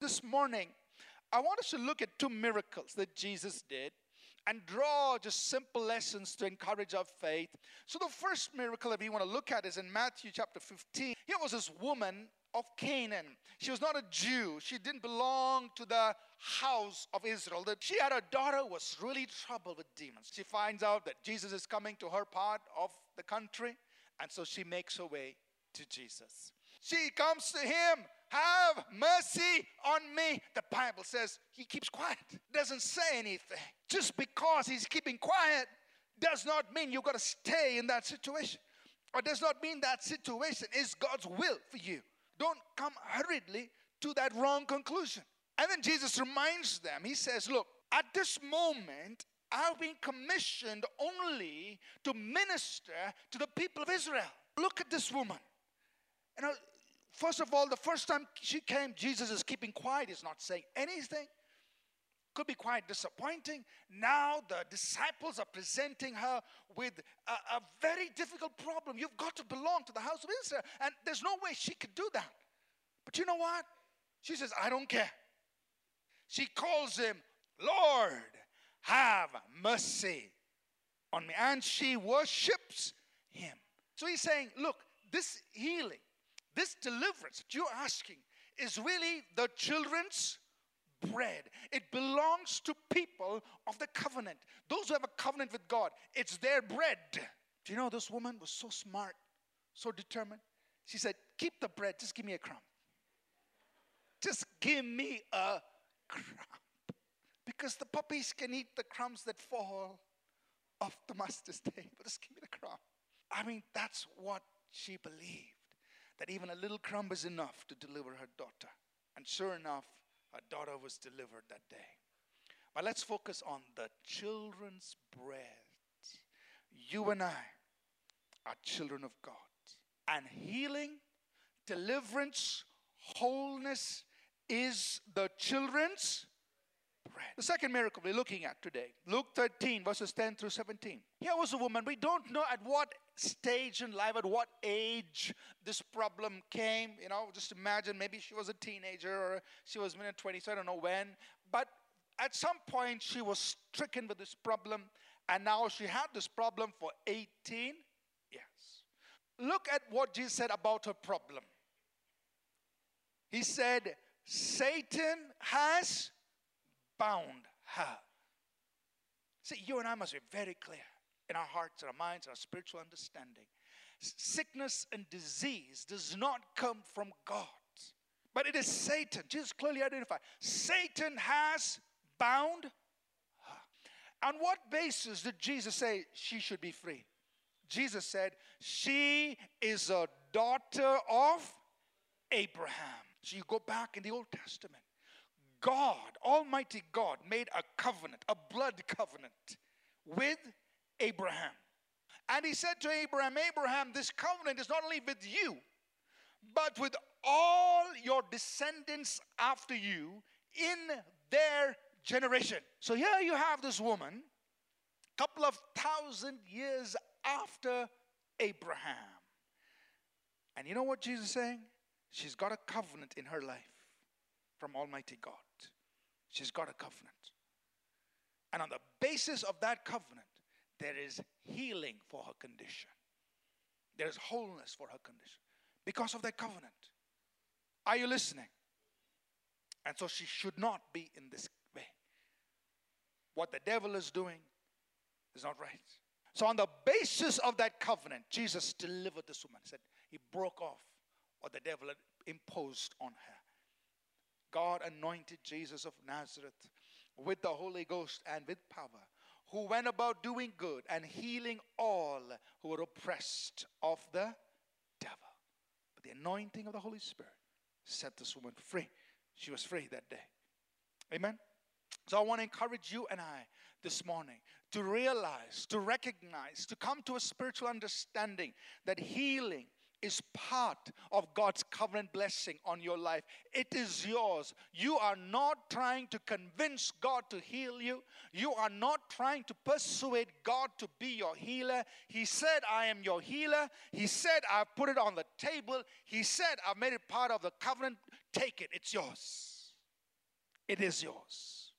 This morning, I want us to look at two miracles that Jesus did and draw just simple lessons to encourage our faith. So, the first miracle that we want to look at is in Matthew chapter 15. Here was this woman of Canaan. She was not a Jew. She didn't belong to the house of Israel. That she had a daughter who was really troubled with demons. She finds out that Jesus is coming to her part of the country, and so she makes her way to Jesus. She comes to him, have mercy on me. The Bible says he keeps quiet, doesn't say anything. Just because he's keeping quiet does not mean you've got to stay in that situation, or does not mean that situation is God's will for you. Don't come hurriedly to that wrong conclusion. And then Jesus reminds them, He says, Look, at this moment, I've been commissioned only to minister to the people of Israel. Look at this woman. You know, first of all, the first time she came, Jesus is keeping quiet, he's not saying anything. Could be quite disappointing. Now the disciples are presenting her with a, a very difficult problem. You've got to belong to the house of Israel. And there's no way she could do that. But you know what? She says, I don't care. She calls him, Lord, have mercy on me. And she worships him. So he's saying, Look, this healing, this deliverance that you're asking is really the children's bread. It belongs to people of the covenant. Those who have a covenant with God, it's their bread. Do you know this woman was so smart, so determined? She said, Keep the bread, just give me a crumb. Just give me a crumb. Because the puppies can eat the crumbs that fall off the master's table. Just give me the crumb. I mean, that's what she believed that even a little crumb is enough to deliver her daughter. And sure enough, her daughter was delivered that day. But let's focus on the children's bread. You and I are children of God. And healing, deliverance, wholeness is the children's bread. The second miracle we're looking at today, Luke 13, verses 10 through 17. Here was a woman, we don't know at what stage in life, at what age this problem came. You know, just imagine maybe she was a teenager or she was in her 20s, I don't know when. But at some point, she was stricken with this problem, and now she had this problem for 18 years. Look at what Jesus said about her problem. He said, Satan has bound her. See, you and I must be very clear in our hearts, in our minds, in our spiritual understanding. Sickness and disease does not come from God, but it is Satan. Jesus clearly identified Satan has bound her. On what basis did Jesus say she should be free? Jesus said, She is a daughter of Abraham. So you go back in the Old Testament. God, Almighty God, made a covenant, a blood covenant with Abraham. And he said to Abraham, Abraham, this covenant is not only with you, but with all your descendants after you in their generation. So here you have this woman, a couple of thousand years after Abraham. And you know what Jesus is saying? She's got a covenant in her life from Almighty God. She's got a covenant. And on the basis of that covenant, there is healing for her condition. There is wholeness for her condition because of that covenant. Are you listening? And so she should not be in this way. What the devil is doing is not right. So, on the basis of that covenant, Jesus delivered this woman. He said he broke off what the devil had imposed on her. God anointed Jesus of Nazareth with the Holy Ghost and with power, who went about doing good and healing all who were oppressed of the devil. But the anointing of the Holy Spirit set this woman free. She was free that day. Amen. So I want to encourage you and I this morning to realize, to recognize, to come to a spiritual understanding that healing is part of God's covenant blessing on your life. It is yours. You are not trying to convince God to heal you. You are not trying to persuade God to be your healer. He said, I am your healer. He said, I've put it on the table. He said, I've made it part of the covenant. Take it, it's yours. it is yours.